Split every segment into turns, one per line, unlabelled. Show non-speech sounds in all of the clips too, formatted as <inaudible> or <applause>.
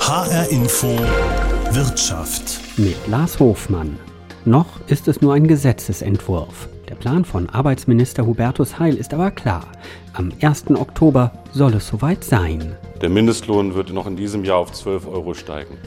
HR Info Wirtschaft
mit Lars Hofmann. Noch ist es nur ein Gesetzesentwurf. Der Plan von Arbeitsminister Hubertus Heil ist aber klar. Am 1. Oktober soll es soweit sein.
Der Mindestlohn wird noch in diesem Jahr auf 12 Euro steigen.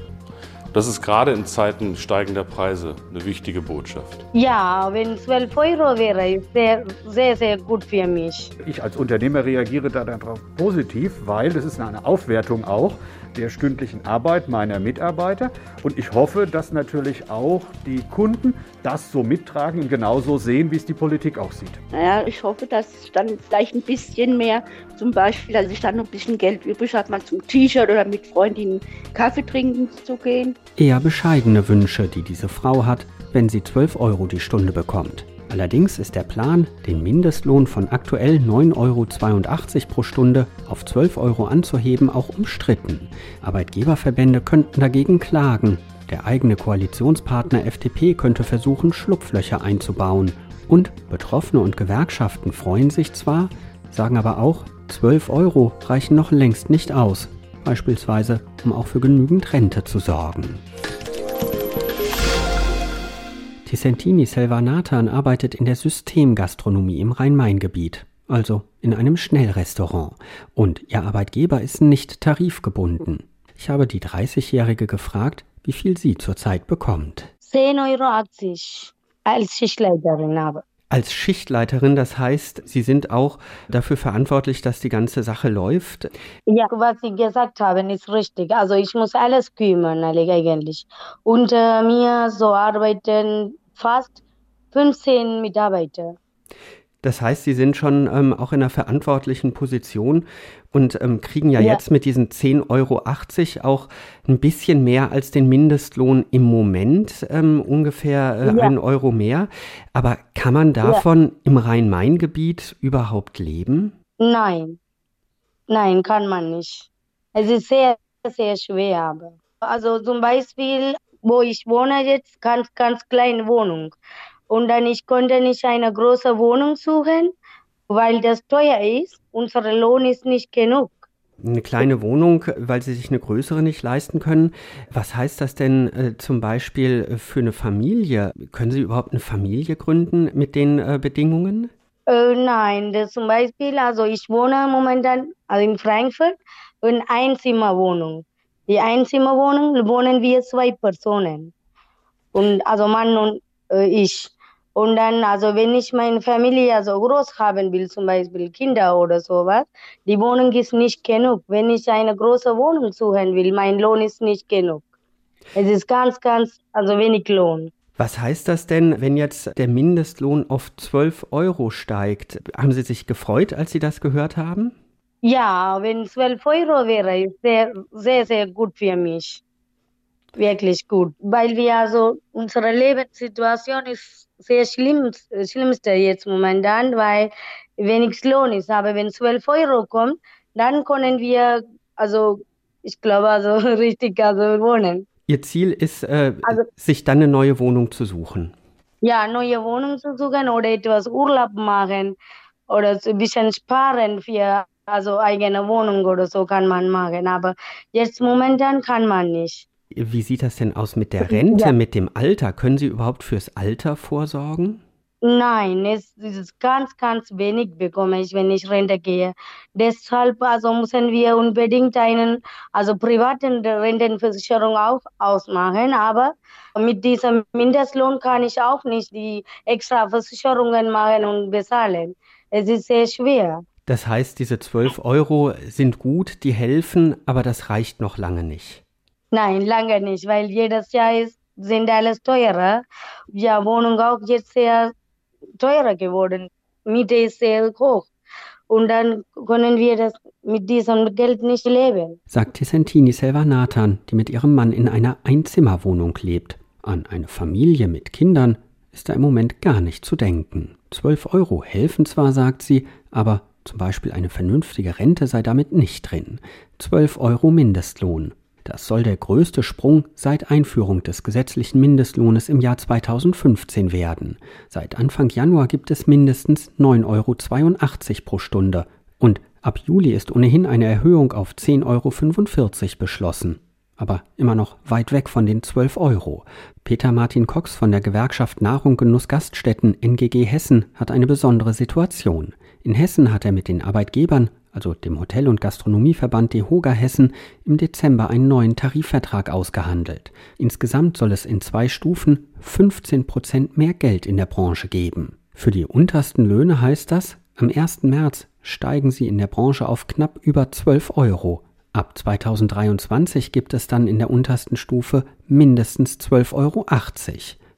Das ist gerade in Zeiten steigender Preise eine wichtige Botschaft.
Ja, wenn 12 Euro wäre, ist sehr, sehr, sehr gut für mich.
Ich als Unternehmer reagiere darauf positiv, weil das ist eine Aufwertung auch der stündlichen Arbeit meiner Mitarbeiter. Und ich hoffe, dass natürlich auch die Kunden das so mittragen und genauso sehen, wie es die Politik auch sieht.
Naja, ich hoffe, dass ich dann vielleicht ein bisschen mehr, zum Beispiel, dass ich dann noch ein bisschen Geld übrig habe, mal zum T-Shirt oder mit Freundinnen Kaffee trinken zu gehen.
Eher bescheidene Wünsche, die diese Frau hat, wenn sie 12 Euro die Stunde bekommt. Allerdings ist der Plan, den Mindestlohn von aktuell 9,82 Euro pro Stunde auf 12 Euro anzuheben, auch umstritten. Arbeitgeberverbände könnten dagegen klagen. Der eigene Koalitionspartner FDP könnte versuchen, Schlupflöcher einzubauen. Und Betroffene und Gewerkschaften freuen sich zwar, sagen aber auch, 12 Euro reichen noch längst nicht aus, beispielsweise um auch für genügend Rente zu sorgen. Tisentini Selvanathan arbeitet in der Systemgastronomie im Rhein-Main-Gebiet, also in einem Schnellrestaurant. Und ihr Arbeitgeber ist nicht tarifgebunden. Ich habe die 30-Jährige gefragt, wie viel sie zurzeit bekommt.
10,80 Euro als Schichtleiterin habe.
Als Schichtleiterin, das heißt, Sie sind auch dafür verantwortlich, dass die ganze Sache läuft?
Ja, was Sie gesagt haben, ist richtig. Also ich muss alles kümmern eigentlich. Unter mir so arbeiten fast 15 Mitarbeiter.
Das heißt, Sie sind schon ähm, auch in einer verantwortlichen Position und ähm, kriegen ja, ja, jetzt mit diesen 10,80 Euro auch ein bisschen mehr als den Mindestlohn im Moment, ähm, ungefähr äh, ja. einen Euro mehr. Aber kann man davon ja. im Rhein-Main-Gebiet überhaupt leben?
Nein, nein, kann man nicht. Es ist sehr, sehr schwer. Also zum Beispiel wo ich wohne jetzt, ganz, ganz kleine Wohnung. Und dann ich konnte nicht eine große Wohnung suchen, weil das teuer ist. Unser Lohn ist nicht genug.
Eine kleine Wohnung, weil sie sich eine größere nicht leisten können. Was heißt das denn äh, zum Beispiel für eine Familie? Können Sie überhaupt eine Familie gründen mit den äh, Bedingungen?
Äh, nein, das zum Beispiel, also ich wohne momentan also in Frankfurt in Einzimmerwohnung. Die Einzimmerwohnung wohnen wir zwei Personen. Und also Mann und äh, ich. Und dann, also wenn ich meine Familie also groß haben will, zum Beispiel Kinder oder sowas, die Wohnung ist nicht genug. Wenn ich eine große Wohnung suchen will, mein Lohn ist nicht genug. Es ist ganz, ganz, also wenig Lohn.
Was heißt das denn, wenn jetzt der Mindestlohn auf 12 Euro steigt? Haben Sie sich gefreut, als Sie das gehört haben?
Ja, wenn 12 Euro wäre, ist sehr, sehr, sehr gut für mich. Wirklich gut. Weil wir also, unsere Lebenssituation ist sehr schlimm, schlimmste jetzt momentan, weil wenig Lohn ist. Aber wenn 12 Euro kommt, dann können wir, also, ich glaube, also <laughs> richtig also wohnen.
Ihr Ziel ist, äh, also, sich dann eine neue Wohnung zu suchen.
Ja, neue Wohnung zu suchen oder etwas Urlaub machen oder ein bisschen sparen für also eigene Wohnung oder so kann man machen, aber jetzt momentan kann man nicht.
Wie sieht das denn aus mit der Rente, ja. mit dem Alter? Können Sie überhaupt fürs Alter vorsorgen?
Nein, es ist ganz, ganz wenig bekomme ich, wenn ich Rente gehe. Deshalb also müssen wir unbedingt einen, also privaten Rentenversicherung auch ausmachen, aber mit diesem Mindestlohn kann ich auch nicht die extra Versicherungen machen und bezahlen. Es ist sehr schwer.
Das heißt, diese 12 Euro sind gut, die helfen, aber das reicht noch lange nicht.
Nein, lange nicht, weil jedes Jahr ist, sind alles teurer. Ja, Wohnung auch jetzt sehr teurer geworden. Miete ist sehr hoch. Und dann können wir das mit diesem Geld nicht leben.
Sagt Tisentini Selva Nathan, die mit ihrem Mann in einer Einzimmerwohnung lebt. An eine Familie mit Kindern ist da im Moment gar nicht zu denken. 12 Euro helfen zwar, sagt sie, aber zum Beispiel eine vernünftige Rente sei damit nicht drin. 12 Euro Mindestlohn. Das soll der größte Sprung seit Einführung des gesetzlichen Mindestlohnes im Jahr 2015 werden. Seit Anfang Januar gibt es mindestens 9,82 Euro pro Stunde und Ab Juli ist ohnehin eine Erhöhung auf 10,45 Euro beschlossen. Aber immer noch weit weg von den 12 Euro. Peter Martin Cox von der Gewerkschaft Nahrung Genuss Gaststätten NGG Hessen hat eine besondere Situation. In Hessen hat er mit den Arbeitgebern, also dem Hotel- und Gastronomieverband DEHOGA Hessen, im Dezember einen neuen Tarifvertrag ausgehandelt. Insgesamt soll es in zwei Stufen 15 Prozent mehr Geld in der Branche geben. Für die untersten Löhne heißt das, am 1. März steigen sie in der Branche auf knapp über 12 Euro. Ab 2023 gibt es dann in der untersten Stufe mindestens 12,80 Euro.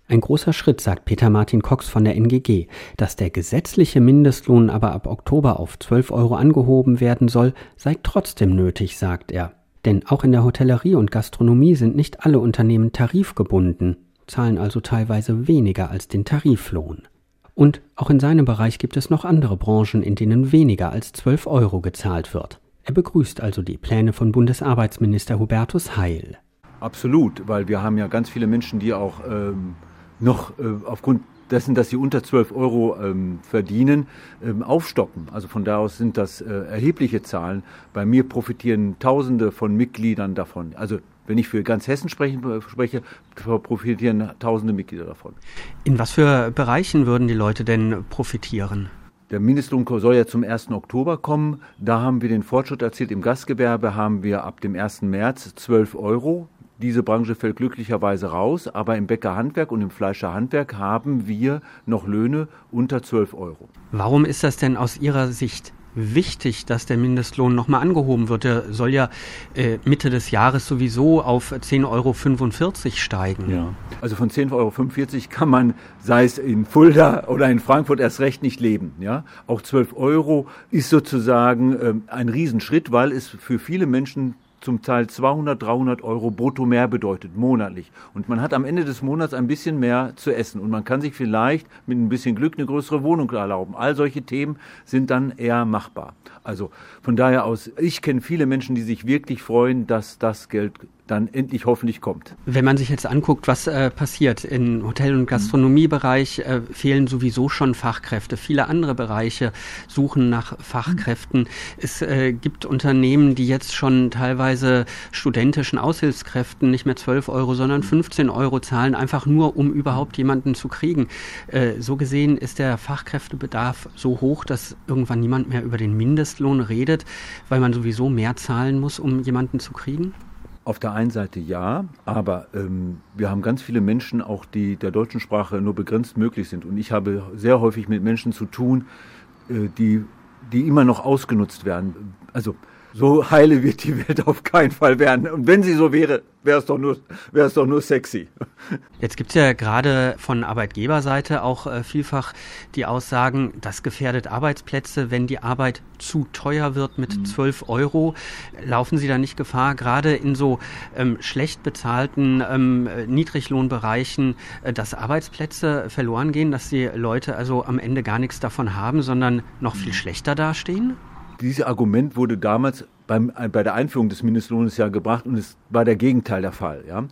Ein großer Schritt, sagt Peter Martin Cox von der NGG. Dass der gesetzliche Mindestlohn aber ab Oktober auf 12 Euro angehoben werden soll, sei trotzdem nötig, sagt er. Denn auch in der Hotellerie und Gastronomie sind nicht alle Unternehmen tarifgebunden, zahlen also teilweise weniger als den Tariflohn. Und auch in seinem Bereich gibt es noch andere Branchen, in denen weniger als 12 Euro gezahlt wird. Er begrüßt also die Pläne von Bundesarbeitsminister Hubertus Heil.
Absolut, weil wir haben ja ganz viele Menschen, die auch ähm, noch äh, aufgrund dessen, dass sie unter 12 Euro ähm, verdienen, ähm, aufstocken. Also von da aus sind das äh, erhebliche Zahlen. Bei mir profitieren Tausende von Mitgliedern davon. Also wenn ich für ganz Hessen sprechen, spreche, profitieren tausende Mitglieder davon.
In was für Bereichen würden die Leute denn profitieren?
Der Mindestlohn soll ja zum 1. Oktober kommen. Da haben wir den Fortschritt erzielt. Im Gastgewerbe haben wir ab dem 1. März 12 Euro. Diese Branche fällt glücklicherweise raus, aber im Bäckerhandwerk und im Fleischerhandwerk haben wir noch Löhne unter 12 Euro.
Warum ist das denn aus Ihrer Sicht wichtig, dass der Mindestlohn nochmal angehoben wird. Der soll ja äh, Mitte des Jahres sowieso auf 10,45 Euro steigen.
Ja. Also von 10,45 Euro kann man, sei es in Fulda oder in Frankfurt, erst recht nicht leben. Ja? Auch 12 Euro ist sozusagen ähm, ein Riesenschritt, weil es für viele Menschen zum Teil 200, 300 Euro brutto mehr bedeutet, monatlich. Und man hat am Ende des Monats ein bisschen mehr zu essen. Und man kann sich vielleicht mit ein bisschen Glück eine größere Wohnung erlauben. All solche Themen sind dann eher machbar. Also von daher aus, ich kenne viele Menschen, die sich wirklich freuen, dass das Geld dann endlich hoffentlich kommt.
Wenn man sich jetzt anguckt, was äh, passiert im Hotel- und Gastronomiebereich, äh, fehlen sowieso schon Fachkräfte. Viele andere Bereiche suchen nach Fachkräften. Es äh, gibt Unternehmen, die jetzt schon teilweise studentischen Aushilfskräften nicht mehr 12 Euro, sondern 15 Euro zahlen, einfach nur, um überhaupt jemanden zu kriegen. Äh, so gesehen ist der Fachkräftebedarf so hoch, dass irgendwann niemand mehr über den Mindestlohn redet, weil man sowieso mehr zahlen muss, um jemanden zu kriegen?
Auf der einen Seite ja, aber ähm, wir haben ganz viele Menschen, auch die der deutschen Sprache nur begrenzt möglich sind. Und ich habe sehr häufig mit Menschen zu tun, äh, die, die immer noch ausgenutzt werden. Also so heile wird die Welt auf keinen Fall werden. Und wenn sie so wäre, wäre es doch nur, wäre es doch nur sexy.
Jetzt gibt es ja gerade von Arbeitgeberseite auch äh, vielfach die Aussagen, das gefährdet Arbeitsplätze, wenn die Arbeit zu teuer wird mit mhm. 12 Euro. Laufen Sie da nicht Gefahr, gerade in so ähm, schlecht bezahlten ähm, Niedriglohnbereichen, äh, dass Arbeitsplätze verloren gehen, dass die Leute also am Ende gar nichts davon haben, sondern noch viel mhm. schlechter dastehen?
Dieses Argument wurde damals beim, bei der Einführung des Mindestlohnes ja gebracht und es war der Gegenteil der Fall. Ja.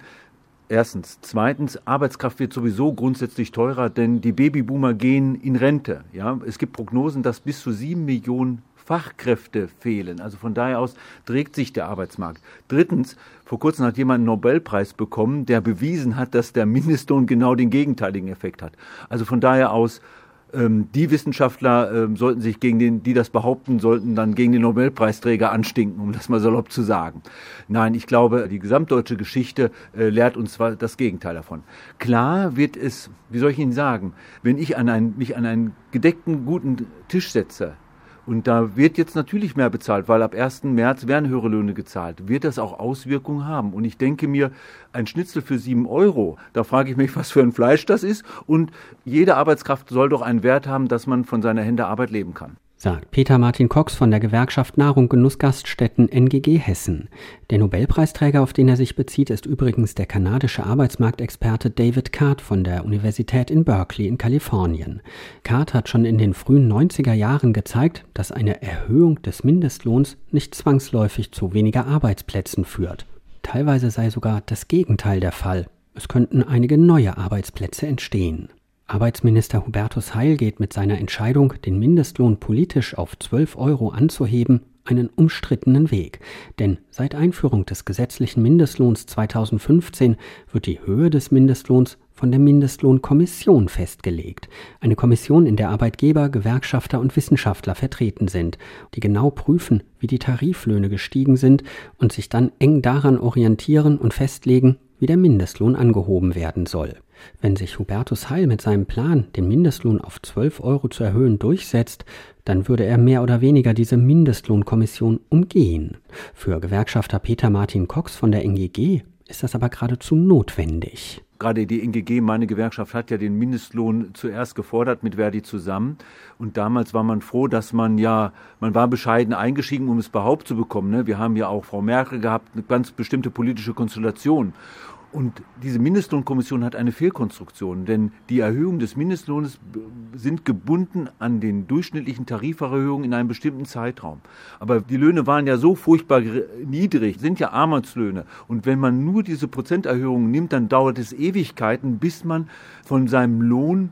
Erstens. Zweitens, Arbeitskraft wird sowieso grundsätzlich teurer, denn die Babyboomer gehen in Rente. Ja. Es gibt Prognosen, dass bis zu sieben Millionen Fachkräfte fehlen. Also von daher aus trägt sich der Arbeitsmarkt. Drittens, vor kurzem hat jemand einen Nobelpreis bekommen, der bewiesen hat, dass der Mindestlohn genau den gegenteiligen Effekt hat. Also von daher aus ähm, die Wissenschaftler ähm, sollten sich gegen den, die das behaupten, sollten dann gegen den Nobelpreisträger anstinken, um das mal salopp zu sagen. Nein, ich glaube, die gesamtdeutsche Geschichte äh, lehrt uns das Gegenteil davon. Klar wird es, wie soll ich Ihnen sagen, wenn ich an einen, mich an einen gedeckten, guten Tisch setze, und da wird jetzt natürlich mehr bezahlt, weil ab 1. März werden höhere Löhne gezahlt. Wird das auch Auswirkungen haben? Und ich denke mir, ein Schnitzel für 7 Euro, da frage ich mich, was für ein Fleisch das ist. Und jede Arbeitskraft soll doch einen Wert haben, dass man von seiner Hände Arbeit leben kann
sagt Peter Martin Cox von der Gewerkschaft Nahrung Genuss Gaststätten NGG Hessen. Der Nobelpreisträger, auf den er sich bezieht, ist übrigens der kanadische Arbeitsmarktexperte David Card von der Universität in Berkeley in Kalifornien. Card hat schon in den frühen 90er Jahren gezeigt, dass eine Erhöhung des Mindestlohns nicht zwangsläufig zu weniger Arbeitsplätzen führt. Teilweise sei sogar das Gegenteil der Fall. Es könnten einige neue Arbeitsplätze entstehen. Arbeitsminister Hubertus Heil geht mit seiner Entscheidung, den Mindestlohn politisch auf 12 Euro anzuheben, einen umstrittenen Weg. Denn seit Einführung des gesetzlichen Mindestlohns 2015 wird die Höhe des Mindestlohns von der Mindestlohnkommission festgelegt. Eine Kommission, in der Arbeitgeber, Gewerkschafter und Wissenschaftler vertreten sind, die genau prüfen, wie die Tariflöhne gestiegen sind und sich dann eng daran orientieren und festlegen, wie der Mindestlohn angehoben werden soll. Wenn sich Hubertus Heil mit seinem Plan, den Mindestlohn auf 12 Euro zu erhöhen, durchsetzt, dann würde er mehr oder weniger diese Mindestlohnkommission umgehen. Für Gewerkschafter Peter Martin Cox von der NGG ist das aber geradezu notwendig.
Gerade die NGG, meine Gewerkschaft, hat ja den Mindestlohn zuerst gefordert mit Verdi zusammen. Und damals war man froh, dass man ja, man war bescheiden eingestiegen, um es überhaupt zu bekommen. Ne? Wir haben ja auch Frau Merkel gehabt, eine ganz bestimmte politische Konstellation. Und diese Mindestlohnkommission hat eine Fehlkonstruktion, denn die Erhöhungen des Mindestlohnes sind gebunden an den durchschnittlichen Tariferhöhungen in einem bestimmten Zeitraum. Aber die Löhne waren ja so furchtbar niedrig, sind ja Armutslöhne. Und wenn man nur diese Prozenterhöhungen nimmt, dann dauert es Ewigkeiten, bis man von seinem Lohn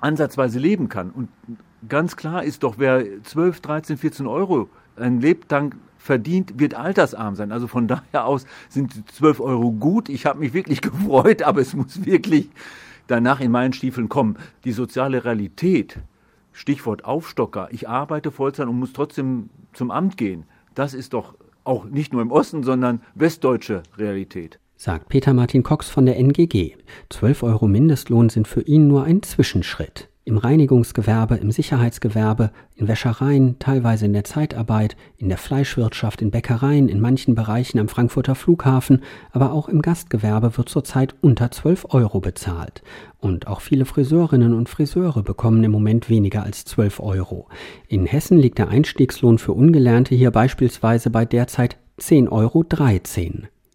ansatzweise leben kann. Und ganz klar ist doch, wer 12, 13, 14 Euro ein Lebtang verdient, wird altersarm sein. Also von daher aus sind 12 Euro gut. Ich habe mich wirklich <laughs> gefreut, aber es muss wirklich danach in meinen Stiefeln kommen. Die soziale Realität, Stichwort Aufstocker, ich arbeite Vollzeit und muss trotzdem zum Amt gehen. Das ist doch auch nicht nur im Osten, sondern westdeutsche Realität.
Sagt Peter Martin Cox von der NGG. 12 Euro Mindestlohn sind für ihn nur ein Zwischenschritt im Reinigungsgewerbe, im Sicherheitsgewerbe, in Wäschereien, teilweise in der Zeitarbeit, in der Fleischwirtschaft, in Bäckereien, in manchen Bereichen am Frankfurter Flughafen, aber auch im Gastgewerbe wird zurzeit unter 12 Euro bezahlt. Und auch viele Friseurinnen und Friseure bekommen im Moment weniger als 12 Euro. In Hessen liegt der Einstiegslohn für Ungelernte hier beispielsweise bei derzeit 10,13 Euro.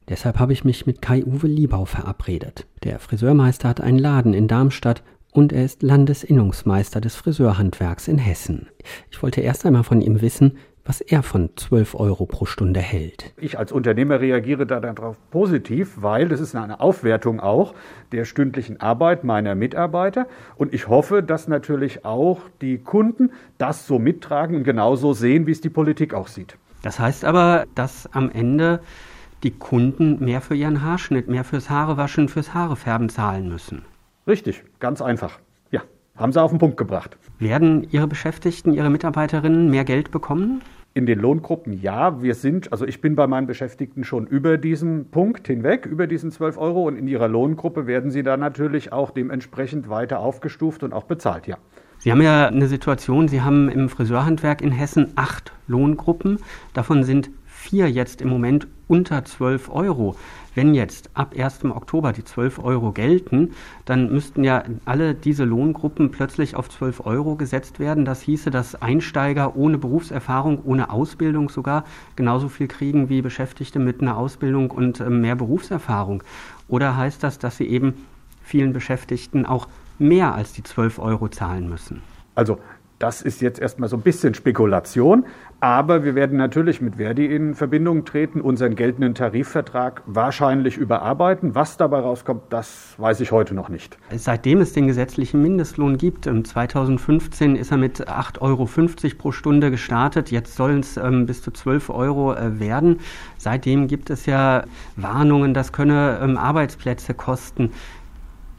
Deshalb habe ich mich mit Kai-Uwe Liebau verabredet. Der Friseurmeister hat einen Laden in Darmstadt und er ist Landesinnungsmeister des Friseurhandwerks in Hessen. Ich wollte erst einmal von ihm wissen, was er von 12 Euro pro Stunde hält.
Ich als Unternehmer reagiere da darauf positiv, weil das ist eine Aufwertung auch der stündlichen Arbeit meiner Mitarbeiter. Und ich hoffe, dass natürlich auch die Kunden das so mittragen und genauso sehen, wie es die Politik auch sieht.
Das heißt aber, dass am Ende die Kunden mehr für ihren Haarschnitt, mehr fürs Haarewaschen, fürs Haarefärben zahlen müssen.
Richtig, ganz einfach. Ja, haben Sie auf den Punkt gebracht.
Werden Ihre Beschäftigten, Ihre Mitarbeiterinnen mehr Geld bekommen?
In den Lohngruppen ja, wir sind, also ich bin bei meinen Beschäftigten schon über diesen Punkt hinweg, über diesen 12 Euro und in ihrer Lohngruppe werden sie dann natürlich auch dementsprechend weiter aufgestuft und auch bezahlt, ja.
Sie haben ja eine Situation, Sie haben im Friseurhandwerk in Hessen acht Lohngruppen, davon sind vier jetzt im Moment unter 12 Euro. Wenn jetzt ab 1. Oktober die 12 Euro gelten, dann müssten ja alle diese Lohngruppen plötzlich auf 12 Euro gesetzt werden. Das hieße, dass Einsteiger ohne Berufserfahrung, ohne Ausbildung sogar genauso viel kriegen wie Beschäftigte mit einer Ausbildung und äh, mehr Berufserfahrung. Oder heißt das, dass sie eben vielen Beschäftigten auch mehr als die 12 Euro zahlen müssen?
Also das ist jetzt erstmal so ein bisschen Spekulation, aber wir werden natürlich mit Verdi in Verbindung treten, unseren geltenden Tarifvertrag wahrscheinlich überarbeiten. Was dabei rauskommt, das weiß ich heute noch nicht.
Seitdem es den gesetzlichen Mindestlohn gibt, 2015 ist er mit 8,50 Euro pro Stunde gestartet. Jetzt sollen es ähm, bis zu 12 Euro äh, werden. Seitdem gibt es ja Warnungen, das könne ähm, Arbeitsplätze kosten.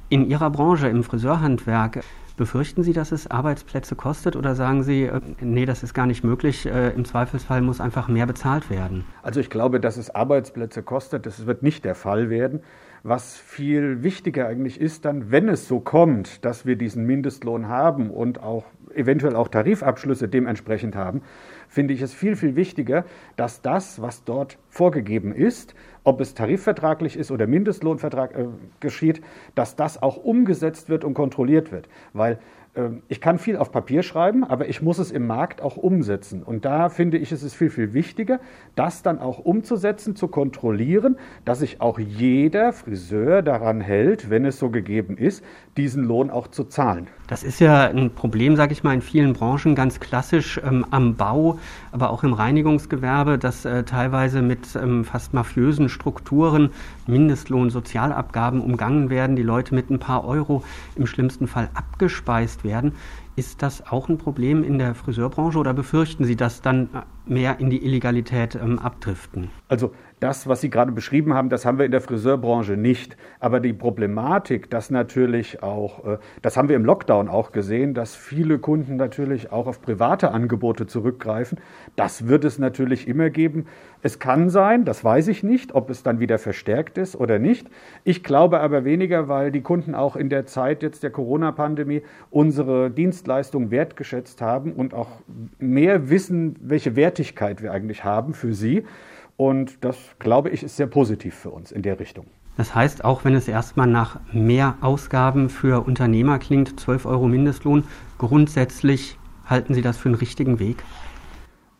In Ihrer Branche, im Friseurhandwerk, Befürchten Sie, dass es Arbeitsplätze kostet oder sagen Sie, äh, nee, das ist gar nicht möglich, äh, im Zweifelsfall muss einfach mehr bezahlt werden?
Also ich glaube, dass es Arbeitsplätze kostet, das wird nicht der Fall werden. Was viel wichtiger eigentlich ist dann, wenn es so kommt, dass wir diesen Mindestlohn haben und auch eventuell auch Tarifabschlüsse dementsprechend haben, finde ich es viel, viel wichtiger, dass das, was dort vorgegeben ist, ob es tarifvertraglich ist oder Mindestlohnvertrag äh, geschieht, dass das auch umgesetzt wird und kontrolliert wird. Weil ich kann viel auf Papier schreiben, aber ich muss es im Markt auch umsetzen. Und da finde ich, es ist viel, viel wichtiger, das dann auch umzusetzen, zu kontrollieren, dass sich auch jeder Friseur daran hält, wenn es so gegeben ist, diesen Lohn auch zu zahlen.
Das ist ja ein Problem, sage ich mal, in vielen Branchen ganz klassisch ähm, am Bau, aber auch im Reinigungsgewerbe, dass äh, teilweise mit ähm, fast mafiösen Strukturen Mindestlohn, Sozialabgaben umgangen werden, die Leute mit ein paar Euro im schlimmsten Fall abgespeist werden. Ist das auch ein Problem in der Friseurbranche oder befürchten Sie, dass dann mehr in die Illegalität ähm, abdriften?
Also das, was Sie gerade beschrieben haben, das haben wir in der Friseurbranche nicht. Aber die Problematik, dass natürlich auch, äh, das haben wir im Lockdown auch gesehen, dass viele Kunden natürlich auch auf private Angebote zurückgreifen, das wird es natürlich immer geben. Es kann sein, das weiß ich nicht, ob es dann wieder verstärkt ist oder nicht. Ich glaube aber weniger, weil die Kunden auch in der Zeit jetzt der Corona-Pandemie unsere Dienstleistung wertgeschätzt haben und auch mehr wissen, welche Wertigkeit wir eigentlich haben für sie. Und das, glaube ich, ist sehr positiv für uns in der Richtung.
Das heißt, auch wenn es erstmal nach mehr Ausgaben für Unternehmer klingt, 12 Euro Mindestlohn, grundsätzlich halten Sie das für einen richtigen Weg?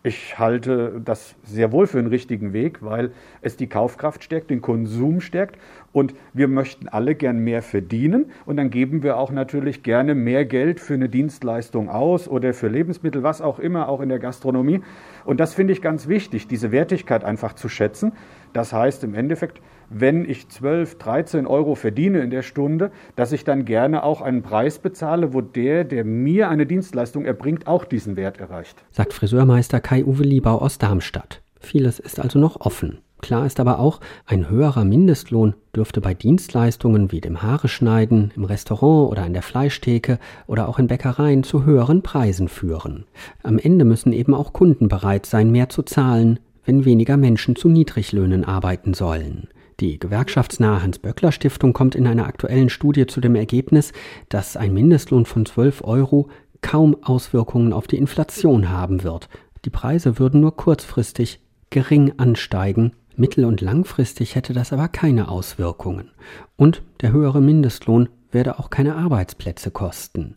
Ich halte das sehr wohl für einen richtigen Weg, weil es die Kaufkraft stärkt, den Konsum stärkt und wir möchten alle gern mehr verdienen und dann geben wir auch natürlich gerne mehr Geld für eine Dienstleistung aus oder für Lebensmittel, was auch immer, auch in der Gastronomie. Und das finde ich ganz wichtig, diese Wertigkeit einfach zu schätzen. Das heißt im Endeffekt, wenn ich 12, 13 Euro verdiene in der Stunde, dass ich dann gerne auch einen Preis bezahle, wo der, der mir eine Dienstleistung erbringt, auch diesen Wert erreicht.
Sagt Friseurmeister Kai-Uwe Liebau aus Darmstadt. Vieles ist also noch offen. Klar ist aber auch, ein höherer Mindestlohn dürfte bei Dienstleistungen wie dem Haare schneiden, im Restaurant oder an der Fleischtheke oder auch in Bäckereien zu höheren Preisen führen. Am Ende müssen eben auch Kunden bereit sein, mehr zu zahlen, wenn weniger Menschen zu Niedriglöhnen arbeiten sollen. Die gewerkschaftsnahe Hans-Böckler-Stiftung kommt in einer aktuellen Studie zu dem Ergebnis, dass ein Mindestlohn von 12 Euro kaum Auswirkungen auf die Inflation haben wird. Die Preise würden nur kurzfristig gering ansteigen, mittel- und langfristig hätte das aber keine Auswirkungen. Und der höhere Mindestlohn werde auch keine Arbeitsplätze kosten.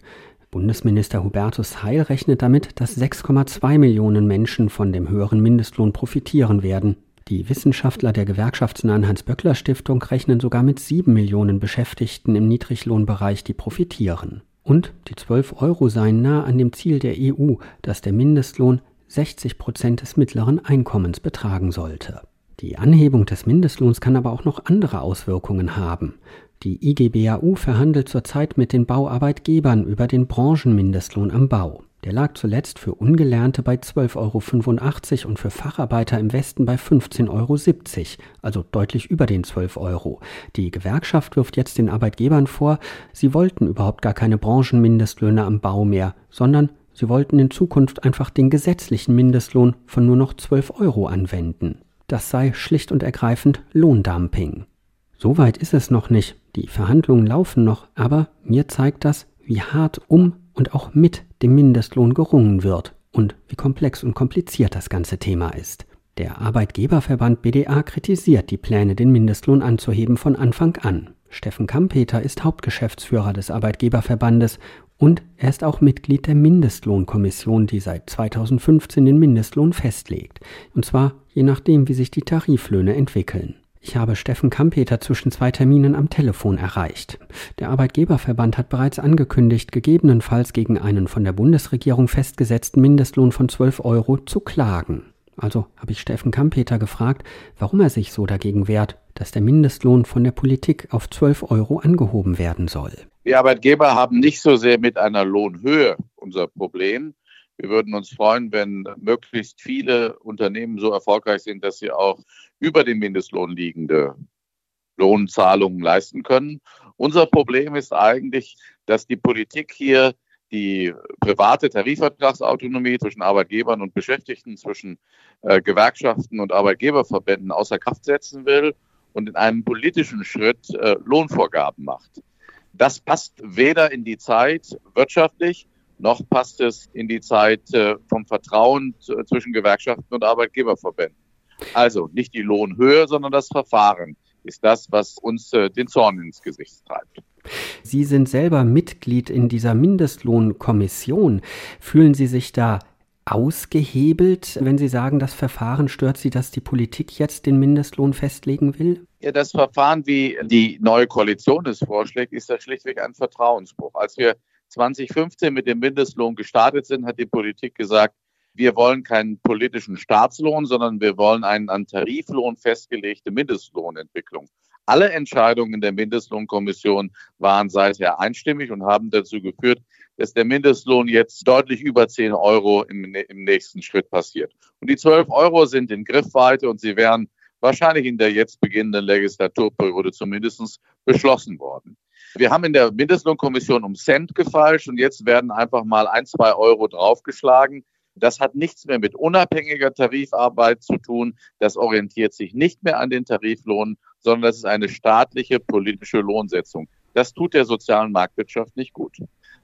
Bundesminister Hubertus Heil rechnet damit, dass 6,2 Millionen Menschen von dem höheren Mindestlohn profitieren werden. Die Wissenschaftler der gewerkschaftsnahen Hans-Böckler-Stiftung rechnen sogar mit sieben Millionen Beschäftigten im Niedriglohnbereich, die profitieren. Und die 12 Euro seien nah an dem Ziel der EU, dass der Mindestlohn 60 Prozent des mittleren Einkommens betragen sollte. Die Anhebung des Mindestlohns kann aber auch noch andere Auswirkungen haben. Die IGBAU verhandelt zurzeit mit den Bauarbeitgebern über den Branchenmindestlohn am Bau. Der lag zuletzt für Ungelernte bei 12,85 Euro und für Facharbeiter im Westen bei 15,70 Euro, also deutlich über den 12 Euro. Die Gewerkschaft wirft jetzt den Arbeitgebern vor, sie wollten überhaupt gar keine Branchenmindestlöhne am Bau mehr, sondern sie wollten in Zukunft einfach den gesetzlichen Mindestlohn von nur noch 12 Euro anwenden. Das sei schlicht und ergreifend Lohndumping. So weit ist es noch nicht. Die Verhandlungen laufen noch, aber mir zeigt das, wie hart um und auch mit dem Mindestlohn gerungen wird und wie komplex und kompliziert das ganze Thema ist. Der Arbeitgeberverband BDA kritisiert die Pläne, den Mindestlohn anzuheben von Anfang an. Steffen Kampeter ist Hauptgeschäftsführer des Arbeitgeberverbandes und er ist auch Mitglied der Mindestlohnkommission, die seit 2015 den Mindestlohn festlegt, und zwar je nachdem, wie sich die Tariflöhne entwickeln. Ich habe Steffen Kampeter zwischen zwei Terminen am Telefon erreicht. Der Arbeitgeberverband hat bereits angekündigt, gegebenenfalls gegen einen von der Bundesregierung festgesetzten Mindestlohn von 12 Euro zu klagen. Also habe ich Steffen Kampeter gefragt, warum er sich so dagegen wehrt, dass der Mindestlohn von der Politik auf 12 Euro angehoben werden soll.
Die Arbeitgeber haben nicht so sehr mit einer Lohnhöhe unser Problem. Wir würden uns freuen, wenn möglichst viele Unternehmen so erfolgreich sind, dass sie auch über dem Mindestlohn liegende Lohnzahlungen leisten können. Unser Problem ist eigentlich, dass die Politik hier die private Tarifvertragsautonomie zwischen Arbeitgebern und Beschäftigten, zwischen äh, Gewerkschaften und Arbeitgeberverbänden außer Kraft setzen will und in einem politischen Schritt äh, Lohnvorgaben macht. Das passt weder in die Zeit wirtschaftlich, noch passt es in die Zeit äh, vom Vertrauen zwischen Gewerkschaften und Arbeitgeberverbänden. Also nicht die Lohnhöhe, sondern das Verfahren ist das, was uns äh, den Zorn ins Gesicht treibt.
Sie sind selber Mitglied in dieser Mindestlohnkommission. Fühlen Sie sich da ausgehebelt, wenn Sie sagen, das Verfahren stört Sie, dass die Politik jetzt den Mindestlohn festlegen will?
Ja, das Verfahren, wie die neue Koalition es vorschlägt, ist ja schlichtweg ein Vertrauensbruch. Als wir 2015 mit dem Mindestlohn gestartet sind, hat die Politik gesagt, wir wollen keinen politischen Staatslohn, sondern wir wollen eine an Tariflohn festgelegte Mindestlohnentwicklung. Alle Entscheidungen der Mindestlohnkommission waren seither einstimmig und haben dazu geführt, dass der Mindestlohn jetzt deutlich über 10 Euro im, im nächsten Schritt passiert. Und die 12 Euro sind in Griffweite und sie werden wahrscheinlich in der jetzt beginnenden Legislaturperiode zumindest beschlossen worden. Wir haben in der Mindestlohnkommission um Cent gefalscht und jetzt werden einfach mal ein, zwei Euro draufgeschlagen. Das hat nichts mehr mit unabhängiger Tarifarbeit zu tun. Das orientiert sich nicht mehr an den Tariflohnen, sondern das ist eine staatliche politische Lohnsetzung. Das tut der sozialen Marktwirtschaft nicht gut,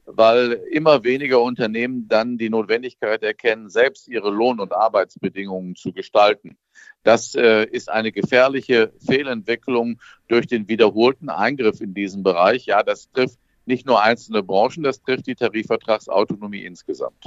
weil immer weniger Unternehmen dann die Notwendigkeit erkennen, selbst ihre Lohn- und Arbeitsbedingungen zu gestalten. Das äh, ist eine gefährliche Fehlentwicklung durch den wiederholten Eingriff in diesen Bereich. Ja, das trifft nicht nur einzelne Branchen, das trifft die Tarifvertragsautonomie insgesamt.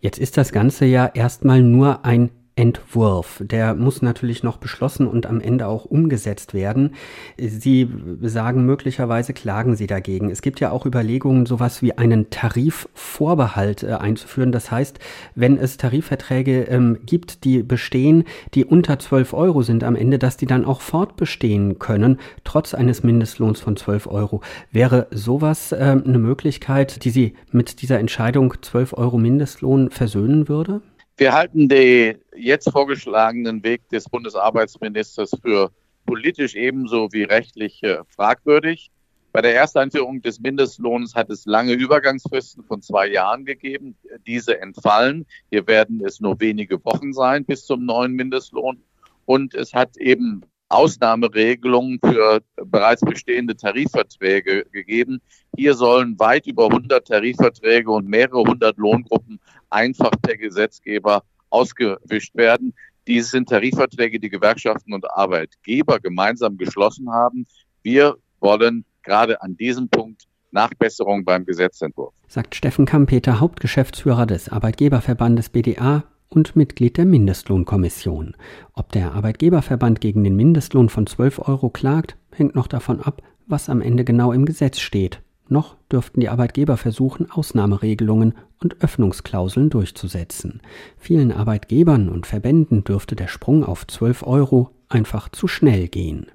Jetzt ist das Ganze ja erstmal nur ein Entwurf. Der muss natürlich noch beschlossen und am Ende auch umgesetzt werden. Sie sagen, möglicherweise klagen Sie dagegen. Es gibt ja auch Überlegungen, sowas wie einen Tarifvorbehalt äh, einzuführen. Das heißt, wenn es Tarifverträge ähm, gibt, die bestehen, die unter 12 Euro sind am Ende, dass die dann auch fortbestehen können, trotz eines Mindestlohns von 12 Euro. Wäre sowas äh, eine Möglichkeit, die Sie mit dieser Entscheidung 12 Euro Mindestlohn versöhnen würde?
Wir halten den jetzt vorgeschlagenen Weg des Bundesarbeitsministers für politisch ebenso wie rechtlich äh, fragwürdig. Bei der Ersteinführung des Mindestlohns hat es lange Übergangsfristen von zwei Jahren gegeben. Diese entfallen. Hier werden es nur wenige Wochen sein bis zum neuen Mindestlohn. Und es hat eben Ausnahmeregelungen für bereits bestehende Tarifverträge gegeben. Hier sollen weit über 100 Tarifverträge und mehrere hundert Lohngruppen einfach per Gesetzgeber ausgewischt werden. Dies sind Tarifverträge, die Gewerkschaften und Arbeitgeber gemeinsam geschlossen haben. Wir wollen gerade an diesem Punkt Nachbesserung beim Gesetzentwurf.
Sagt Steffen Kampeter, Hauptgeschäftsführer des Arbeitgeberverbandes BDA und Mitglied der Mindestlohnkommission. Ob der Arbeitgeberverband gegen den Mindestlohn von 12 Euro klagt, hängt noch davon ab, was am Ende genau im Gesetz steht. Noch dürften die Arbeitgeber versuchen, Ausnahmeregelungen und Öffnungsklauseln durchzusetzen. Vielen Arbeitgebern und Verbänden dürfte der Sprung auf 12 Euro einfach zu schnell gehen.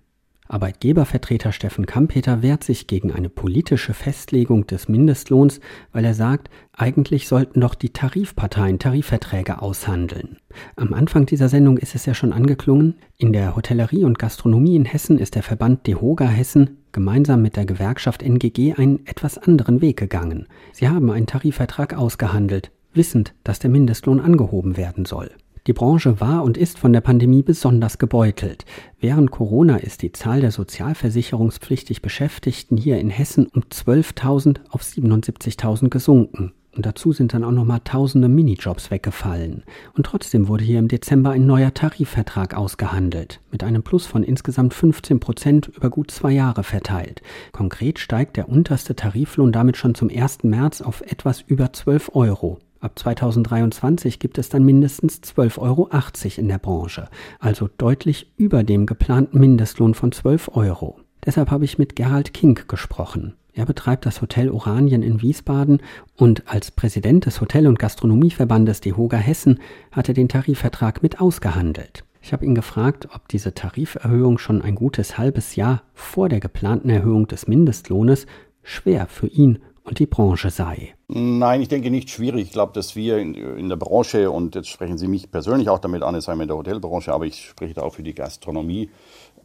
Arbeitgebervertreter Steffen Kampeter wehrt sich gegen eine politische Festlegung des Mindestlohns, weil er sagt, eigentlich sollten doch die Tarifparteien Tarifverträge aushandeln. Am Anfang dieser Sendung ist es ja schon angeklungen, in der Hotellerie und Gastronomie in Hessen ist der Verband DEHOGA Hessen gemeinsam mit der Gewerkschaft NGG einen etwas anderen Weg gegangen. Sie haben einen Tarifvertrag ausgehandelt, wissend, dass der Mindestlohn angehoben werden soll. Die Branche war und ist von der Pandemie besonders gebeutelt. Während Corona ist die Zahl der sozialversicherungspflichtig Beschäftigten hier in Hessen um 12.000 auf 77.000 gesunken. Und dazu sind dann auch nochmal tausende Minijobs weggefallen. Und trotzdem wurde hier im Dezember ein neuer Tarifvertrag ausgehandelt, mit einem Plus von insgesamt 15 Prozent über gut zwei Jahre verteilt. Konkret steigt der unterste Tariflohn damit schon zum 1. März auf etwas über 12 Euro. Ab 2023 gibt es dann mindestens 12,80 Euro in der Branche, also deutlich über dem geplanten Mindestlohn von 12 Euro. Deshalb habe ich mit Gerald Kink gesprochen. Er betreibt das Hotel Oranien in Wiesbaden und als Präsident des Hotel- und Gastronomieverbandes DEHOGA Hessen hat er den Tarifvertrag mit ausgehandelt. Ich habe ihn gefragt, ob diese Tariferhöhung schon ein gutes halbes Jahr vor der geplanten Erhöhung des Mindestlohnes schwer für ihn und die Branche sei.
Nein, ich denke nicht schwierig. Ich glaube, dass wir in, der Branche, und jetzt sprechen Sie mich persönlich auch damit an, es sei in der Hotelbranche, aber ich spreche da auch für die Gastronomie,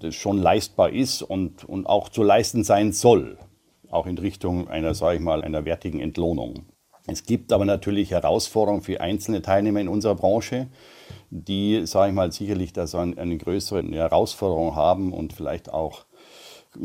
das schon leistbar ist und, und auch zu leisten sein soll. Auch in Richtung einer, sage ich mal, einer wertigen Entlohnung. Es gibt aber natürlich Herausforderungen für einzelne Teilnehmer in unserer Branche, die, sage ich mal, sicherlich da so eine größere Herausforderung haben und vielleicht auch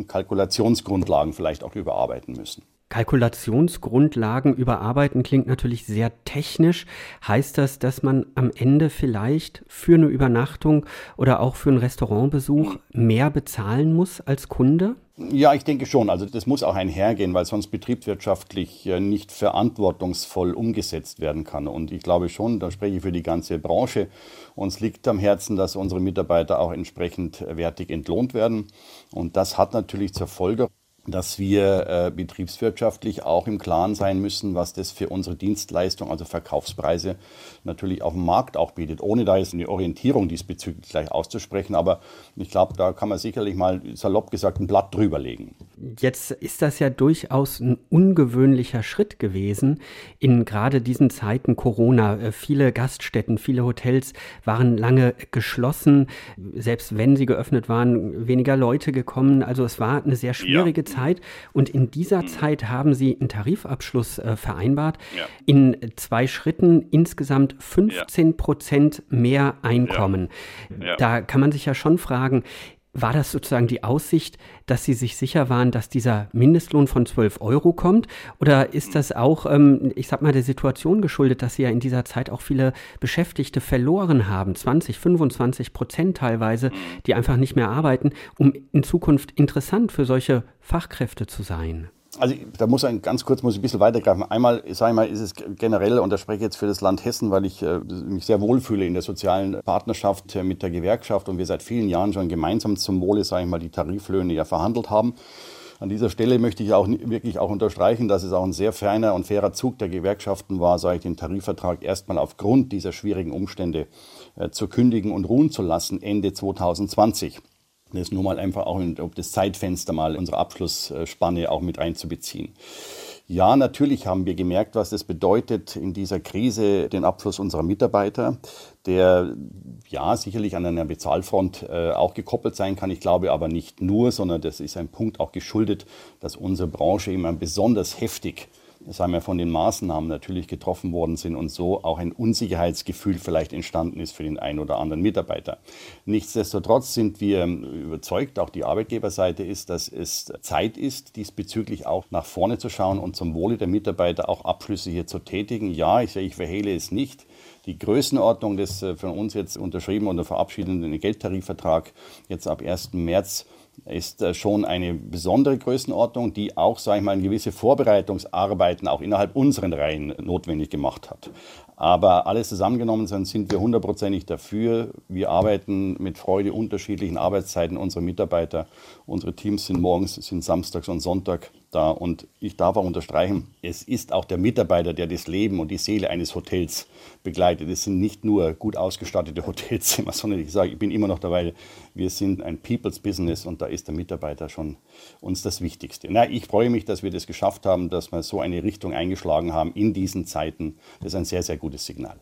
Kalkulationsgrundlagen vielleicht auch überarbeiten müssen.
Kalkulationsgrundlagen überarbeiten klingt natürlich sehr technisch. Heißt das, dass man am Ende vielleicht für eine Übernachtung oder auch für einen Restaurantbesuch mehr bezahlen muss als Kunde?
Ja, ich denke schon. Also das muss auch einhergehen, weil sonst betriebswirtschaftlich nicht verantwortungsvoll umgesetzt werden kann. Und ich glaube schon, da spreche ich für die ganze Branche, uns liegt am Herzen, dass unsere Mitarbeiter auch entsprechend wertig entlohnt werden. Und das hat natürlich zur Folge, dass wir äh, betriebswirtschaftlich auch im Klaren sein müssen, was das für unsere Dienstleistung, also Verkaufspreise, natürlich auf dem Markt auch bietet, ohne da jetzt eine Orientierung diesbezüglich gleich auszusprechen. Aber ich glaube, da kann man sicherlich mal salopp gesagt ein Blatt drüber legen.
Jetzt ist das ja durchaus ein ungewöhnlicher Schritt gewesen in gerade diesen Zeiten Corona. Äh, viele Gaststätten, viele Hotels waren lange geschlossen. Selbst wenn sie geöffnet waren, weniger Leute gekommen. Also es war eine sehr schwierige ja. Zeit. Zeit. Und in dieser mhm. Zeit haben Sie einen Tarifabschluss äh, vereinbart. Ja. In zwei Schritten insgesamt 15 Prozent mehr Einkommen. Da kann man sich ja schon fragen, war das sozusagen die Aussicht, dass Sie sich sicher waren, dass dieser Mindestlohn von 12 Euro kommt? Oder ist das auch, ähm, ich sag mal, der Situation geschuldet, dass Sie ja in dieser Zeit auch viele Beschäftigte verloren haben, 20, 25 Prozent teilweise, die einfach nicht mehr arbeiten, um in Zukunft interessant für solche Fachkräfte zu sein?
Also da muss ein ganz kurz muss ich ein bisschen weitergreifen. Einmal, sage ich mal, ist es generell, und da spreche ich jetzt für das Land Hessen, weil ich äh, mich sehr wohlfühle in der sozialen Partnerschaft äh, mit der Gewerkschaft und wir seit vielen Jahren schon gemeinsam zum Wohle, sage ich mal, die Tariflöhne ja verhandelt haben. An dieser Stelle möchte ich auch wirklich auch unterstreichen, dass es auch ein sehr feiner und fairer Zug der Gewerkschaften war, sage ich, den Tarifvertrag erstmal aufgrund dieser schwierigen Umstände äh, zu kündigen und ruhen zu lassen Ende 2020. Das ist nur mal einfach auch in, das Zeitfenster mal unsere Abschlussspanne auch mit einzubeziehen. Ja, natürlich haben wir gemerkt, was das bedeutet in dieser Krise, den Abschluss unserer Mitarbeiter, der ja sicherlich an einer Bezahlfront äh, auch gekoppelt sein kann. Ich glaube aber nicht nur, sondern das ist ein Punkt auch geschuldet, dass unsere Branche immer besonders heftig sagen wir, von den Maßnahmen natürlich getroffen worden sind und so auch ein Unsicherheitsgefühl vielleicht entstanden ist für den einen oder anderen Mitarbeiter. Nichtsdestotrotz sind wir überzeugt, auch die Arbeitgeberseite ist, dass es Zeit ist, diesbezüglich auch nach vorne zu schauen und zum Wohle der Mitarbeiter auch Abschlüsse hier zu tätigen. Ja, ich, ich verhehle es nicht. Die Größenordnung des äh, von uns jetzt unterschrieben oder verabschiedeten Geldtarifvertrag jetzt ab 1. März ist äh, schon eine besondere Größenordnung, die auch, sage ich mal, gewisse Vorbereitungsarbeiten auch innerhalb unseren Reihen notwendig gemacht hat. Aber alles zusammengenommen sind wir hundertprozentig dafür. Wir arbeiten mit Freude unterschiedlichen Arbeitszeiten unserer Mitarbeiter. Unsere Teams sind morgens, sind samstags und Sonntag da. Und ich darf auch unterstreichen, es ist auch der Mitarbeiter, der das Leben und die Seele eines Hotels begleitet. Es sind nicht nur gut ausgestattete <laughs> Hotelzimmer, sondern ich sage, ich bin immer noch dabei, wir sind ein People's Business und da ist der Mitarbeiter schon uns das Wichtigste. Na, ich freue mich, dass wir das geschafft haben, dass wir so eine Richtung eingeschlagen haben in diesen Zeiten. Das ist ein sehr, sehr gutes Signal.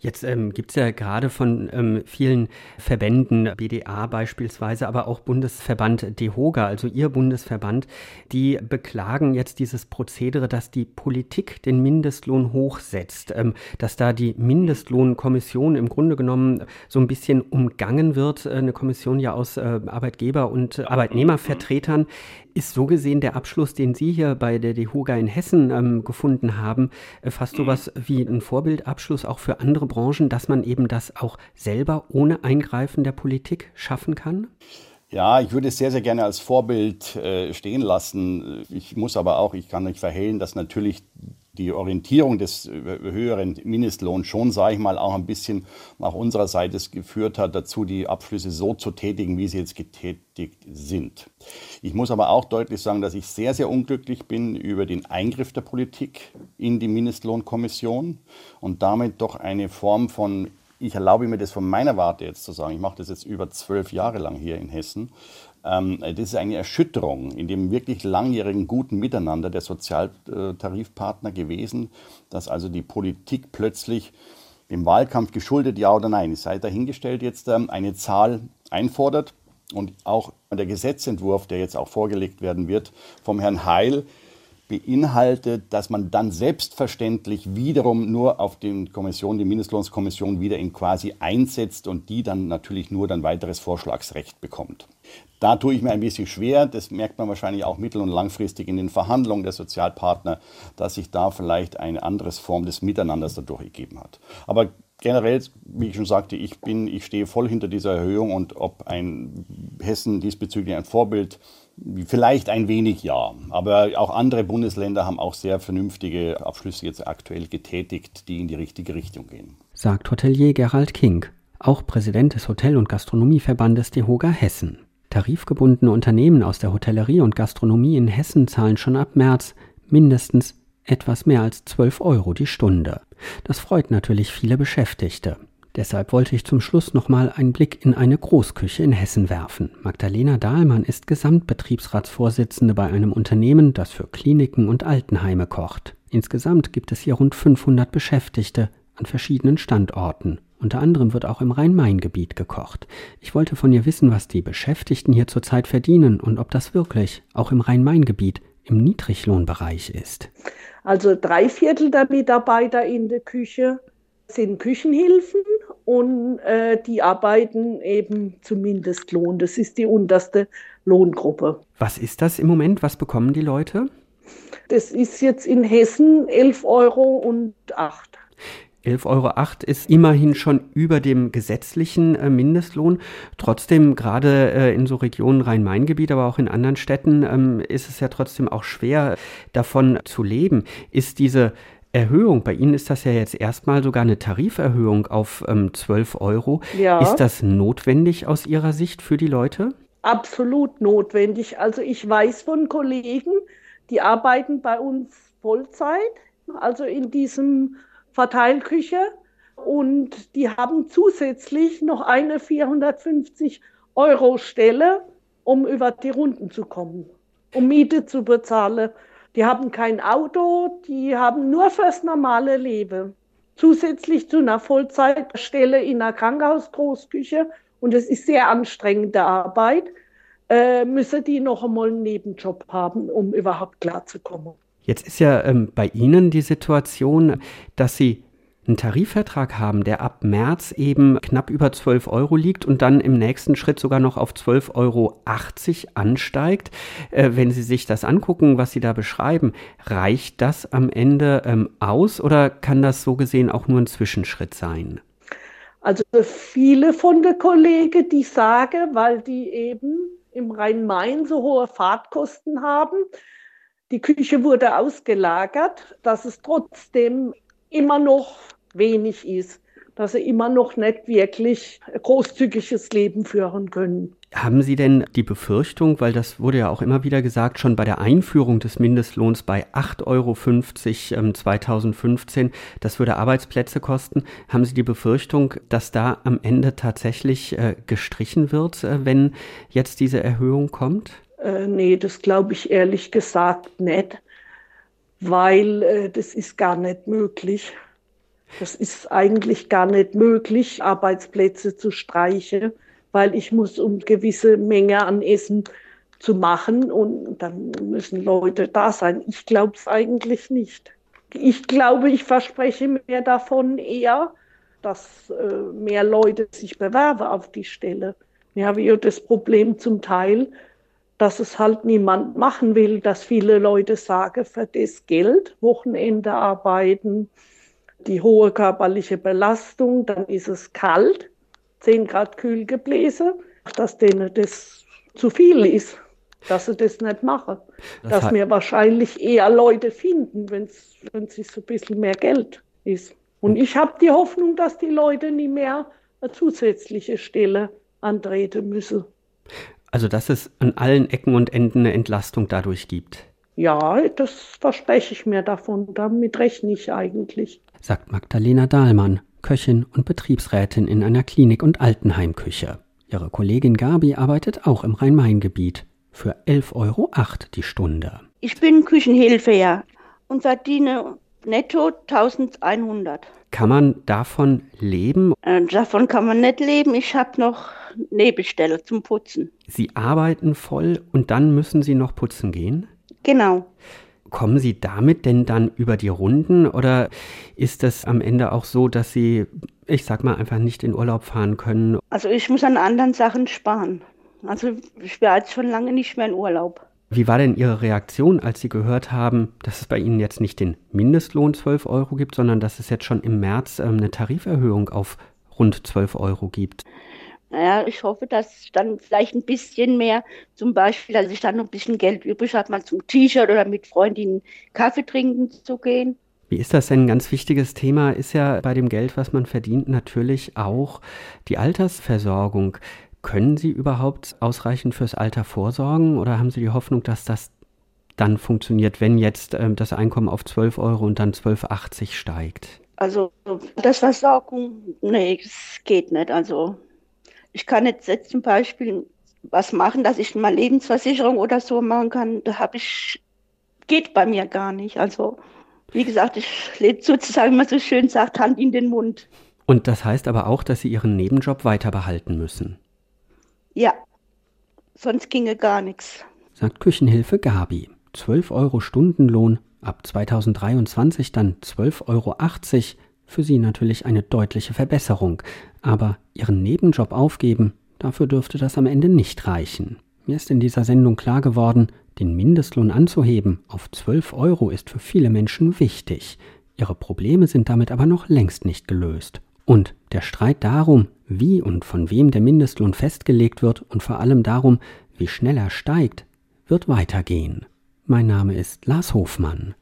Jetzt ähm, gibt es ja gerade von ähm, vielen Verbänden, BDA beispielsweise, aber auch Bundesverband DEHOGA, also Ihr Bundesverband, die beklagen jetzt dieses Prozedere, dass die Politik den Mindestlohn hochsetzt, ähm, dass da die Mindestlohnkommission im Grunde genommen so ein bisschen umgangen wird, äh, eine Kommission ja aus äh, Arbeitgeber- und Arbeitnehmervertretern. Ist so gesehen der Abschluss, den Sie hier bei der DEHOGA in Hessen ähm, gefunden haben, äh, fast so was wie ein Vorbildabschluss auch für andere Branchen, dass man eben das auch selber ohne Eingreifen der Politik schaffen kann?
Ja, ich würde es sehr, sehr gerne als Vorbild äh, stehen lassen. Ich muss aber auch, ich kann nicht verhehlen, dass natürlich die Orientierung des äh, höheren Mindestlohns schon, sage ich mal, auch ein bisschen nach unserer Seite geführt hat, dazu die Abschlüsse so zu tätigen, wie sie jetzt getätigt sind. Ich muss aber auch deutlich sagen, dass ich sehr, sehr unglücklich bin über den Eingriff der Politik in die Mindestlohnkommission und damit doch eine Form von ich erlaube mir das von meiner Warte jetzt zu sagen, ich mache das jetzt über zwölf Jahre lang hier in Hessen, ähm, das ist eine Erschütterung in dem wirklich langjährigen guten Miteinander der Sozialtarifpartner gewesen, dass also die Politik plötzlich im Wahlkampf geschuldet, ja oder nein, es sei dahingestellt jetzt ähm, eine Zahl einfordert und auch der Gesetzentwurf, der jetzt auch vorgelegt werden wird vom Herrn Heil, beinhaltet, dass man dann selbstverständlich wiederum nur auf den Kommission, die Mindestlohnskommission wieder in quasi einsetzt und die dann natürlich nur dann weiteres Vorschlagsrecht bekommt. Da tue ich mir ein bisschen schwer, das merkt man wahrscheinlich auch mittel- und langfristig in den Verhandlungen der Sozialpartner, dass sich da vielleicht eine andere Form des Miteinanders dadurch ergeben hat. Aber generell, wie ich schon sagte, ich bin, ich stehe voll hinter dieser Erhöhung und ob ein Hessen diesbezüglich ein Vorbild Vielleicht ein wenig ja, aber auch andere Bundesländer haben auch sehr vernünftige Abschlüsse jetzt aktuell getätigt, die in die richtige Richtung gehen.
Sagt Hotelier Gerald King, auch Präsident des Hotel- und Gastronomieverbandes DEHOGA Hessen. Tarifgebundene Unternehmen aus der Hotellerie und Gastronomie in Hessen zahlen schon ab März mindestens etwas mehr als 12 Euro die Stunde. Das freut natürlich viele Beschäftigte. Deshalb wollte ich zum Schluss nochmal einen Blick in eine Großküche in Hessen werfen. Magdalena Dahlmann ist Gesamtbetriebsratsvorsitzende bei einem Unternehmen, das für Kliniken und Altenheime kocht. Insgesamt gibt es hier rund 500 Beschäftigte an verschiedenen Standorten. Unter anderem wird auch im Rhein-Main-Gebiet gekocht. Ich wollte von ihr wissen, was die Beschäftigten hier zurzeit verdienen und ob das wirklich auch im Rhein-Main-Gebiet im Niedriglohnbereich ist.
Also drei Viertel der Mitarbeiter in der Küche sind Küchenhilfen und äh, die arbeiten eben zum Mindestlohn. Das ist die unterste Lohngruppe.
Was ist das im Moment? Was bekommen die Leute?
Das ist jetzt in Hessen 11 Euro und 8.
11,08 Euro ist immerhin schon über dem gesetzlichen äh, Mindestlohn. Trotzdem, gerade äh, in so Regionen Rhein-Main-Gebiet, aber auch in anderen Städten, ähm, ist es ja trotzdem auch schwer, davon zu leben. Ist diese Erhöhung, bei Ihnen ist das ja jetzt erstmal sogar eine Tariferhöhung auf ähm, 12 Euro.
Ja.
Ist das notwendig aus Ihrer Sicht für die Leute?
Absolut notwendig. Also ich weiß von Kollegen, die arbeiten bei uns Vollzeit, also in diesem Verteilküche und die haben zusätzlich noch eine 450 Euro Stelle, um über die Runden zu kommen, um Miete zu bezahlen, die haben kein Auto, die haben nur fürs normale Leben. Zusätzlich zu einer Vollzeitstelle in einer Krankenhausgroßküche, und es ist sehr anstrengende Arbeit, äh, müssen die noch einmal einen Nebenjob haben, um überhaupt klarzukommen.
Jetzt ist ja ähm, bei Ihnen die Situation, dass Sie einen Tarifvertrag haben, der ab März eben knapp über 12 Euro liegt und dann im nächsten Schritt sogar noch auf 12,80 Euro ansteigt. Äh, wenn Sie sich das angucken, was Sie da beschreiben, reicht das am Ende ähm, aus oder kann das so gesehen auch nur ein Zwischenschritt sein?
Also viele von den Kollegen, die sagen, weil die eben im Rhein-Main so hohe Fahrtkosten haben, die Küche wurde ausgelagert, dass es trotzdem immer noch wenig ist, dass sie immer noch nicht wirklich großzügiges Leben führen können.
Haben Sie denn die Befürchtung, weil das wurde ja auch immer wieder gesagt, schon bei der Einführung des Mindestlohns bei 8,50 Euro 2015, das würde Arbeitsplätze kosten, haben Sie die Befürchtung, dass da am Ende tatsächlich äh, gestrichen wird, äh, wenn jetzt diese Erhöhung kommt?
Äh, nee, das glaube ich ehrlich gesagt nicht, weil äh, das ist gar nicht möglich. Das ist eigentlich gar nicht möglich, Arbeitsplätze zu streichen, weil ich muss um gewisse Menge an Essen zu machen und dann müssen Leute da sein. Ich glaube es eigentlich nicht. Ich glaube, ich verspreche mir davon eher, dass äh, mehr Leute sich bewerben auf die Stelle. Wir haben ja das Problem zum Teil, dass es halt niemand machen will, dass viele Leute sagen, für das Geld Wochenende arbeiten, die hohe körperliche Belastung, dann ist es kalt, 10 Grad kühl gebläse, dass denen das zu viel ist, dass sie das nicht machen. Das dass wir wahrscheinlich eher Leute finden, wenn es so ein bisschen mehr Geld ist. Und ich habe die Hoffnung, dass die Leute nie mehr eine zusätzliche Stelle antreten müssen.
Also dass es an allen Ecken und Enden eine Entlastung dadurch gibt.
Ja, das verspreche ich mir davon. Damit rechne ich eigentlich
sagt Magdalena Dahlmann, Köchin und Betriebsrätin in einer Klinik- und Altenheimküche. Ihre Kollegin Gabi arbeitet auch im Rhein-Main-Gebiet für 11,08 Euro die Stunde.
Ich bin Küchenhilfe, ja, und verdiene netto 1100.
Kann man davon leben?
Äh, davon kann man nicht leben. Ich habe noch Nebenstelle zum Putzen.
Sie arbeiten voll und dann müssen Sie noch putzen gehen?
Genau.
Kommen Sie damit denn dann über die Runden oder ist es am Ende auch so, dass Sie, ich sag mal, einfach nicht in Urlaub fahren können?
Also ich muss an anderen Sachen sparen. Also ich wäre jetzt schon lange nicht mehr in Urlaub.
Wie war denn Ihre Reaktion, als Sie gehört haben, dass es bei Ihnen jetzt nicht den Mindestlohn 12 Euro gibt, sondern dass es jetzt schon im März ähm, eine Tariferhöhung auf rund 12 Euro gibt?
Naja, ich hoffe, dass dann vielleicht ein bisschen mehr, zum Beispiel, dass ich dann noch ein bisschen Geld übrig habe, mal zum T-Shirt oder mit Freundinnen Kaffee trinken zu gehen.
Wie ist das denn? Ein ganz wichtiges Thema ist ja bei dem Geld, was man verdient, natürlich auch die Altersversorgung. Können Sie überhaupt ausreichend fürs Alter vorsorgen oder haben Sie die Hoffnung, dass das dann funktioniert, wenn jetzt ähm, das Einkommen auf 12 Euro und dann 12,80 steigt?
Also das Versorgung, nee, das geht nicht. Also ich kann jetzt, jetzt zum Beispiel was machen, dass ich mal Lebensversicherung oder so machen kann. Da habe ich, geht bei mir gar nicht. Also wie gesagt, ich lebe sozusagen, wie man so schön sagt, Hand in den Mund.
Und das heißt aber auch, dass Sie Ihren Nebenjob weiter behalten müssen.
Ja, sonst ginge gar nichts.
Sagt Küchenhilfe Gabi. 12 Euro Stundenlohn, ab 2023 dann 12,80 Euro. Für sie natürlich eine deutliche Verbesserung. Aber ihren Nebenjob aufgeben, dafür dürfte das am Ende nicht reichen. Mir ist in dieser Sendung klar geworden, den Mindestlohn anzuheben auf 12 Euro ist für viele Menschen wichtig. Ihre Probleme sind damit aber noch längst nicht gelöst. Und der Streit darum, wie und von wem der Mindestlohn festgelegt wird und vor allem darum, wie schnell er steigt, wird weitergehen. Mein Name ist Lars Hofmann.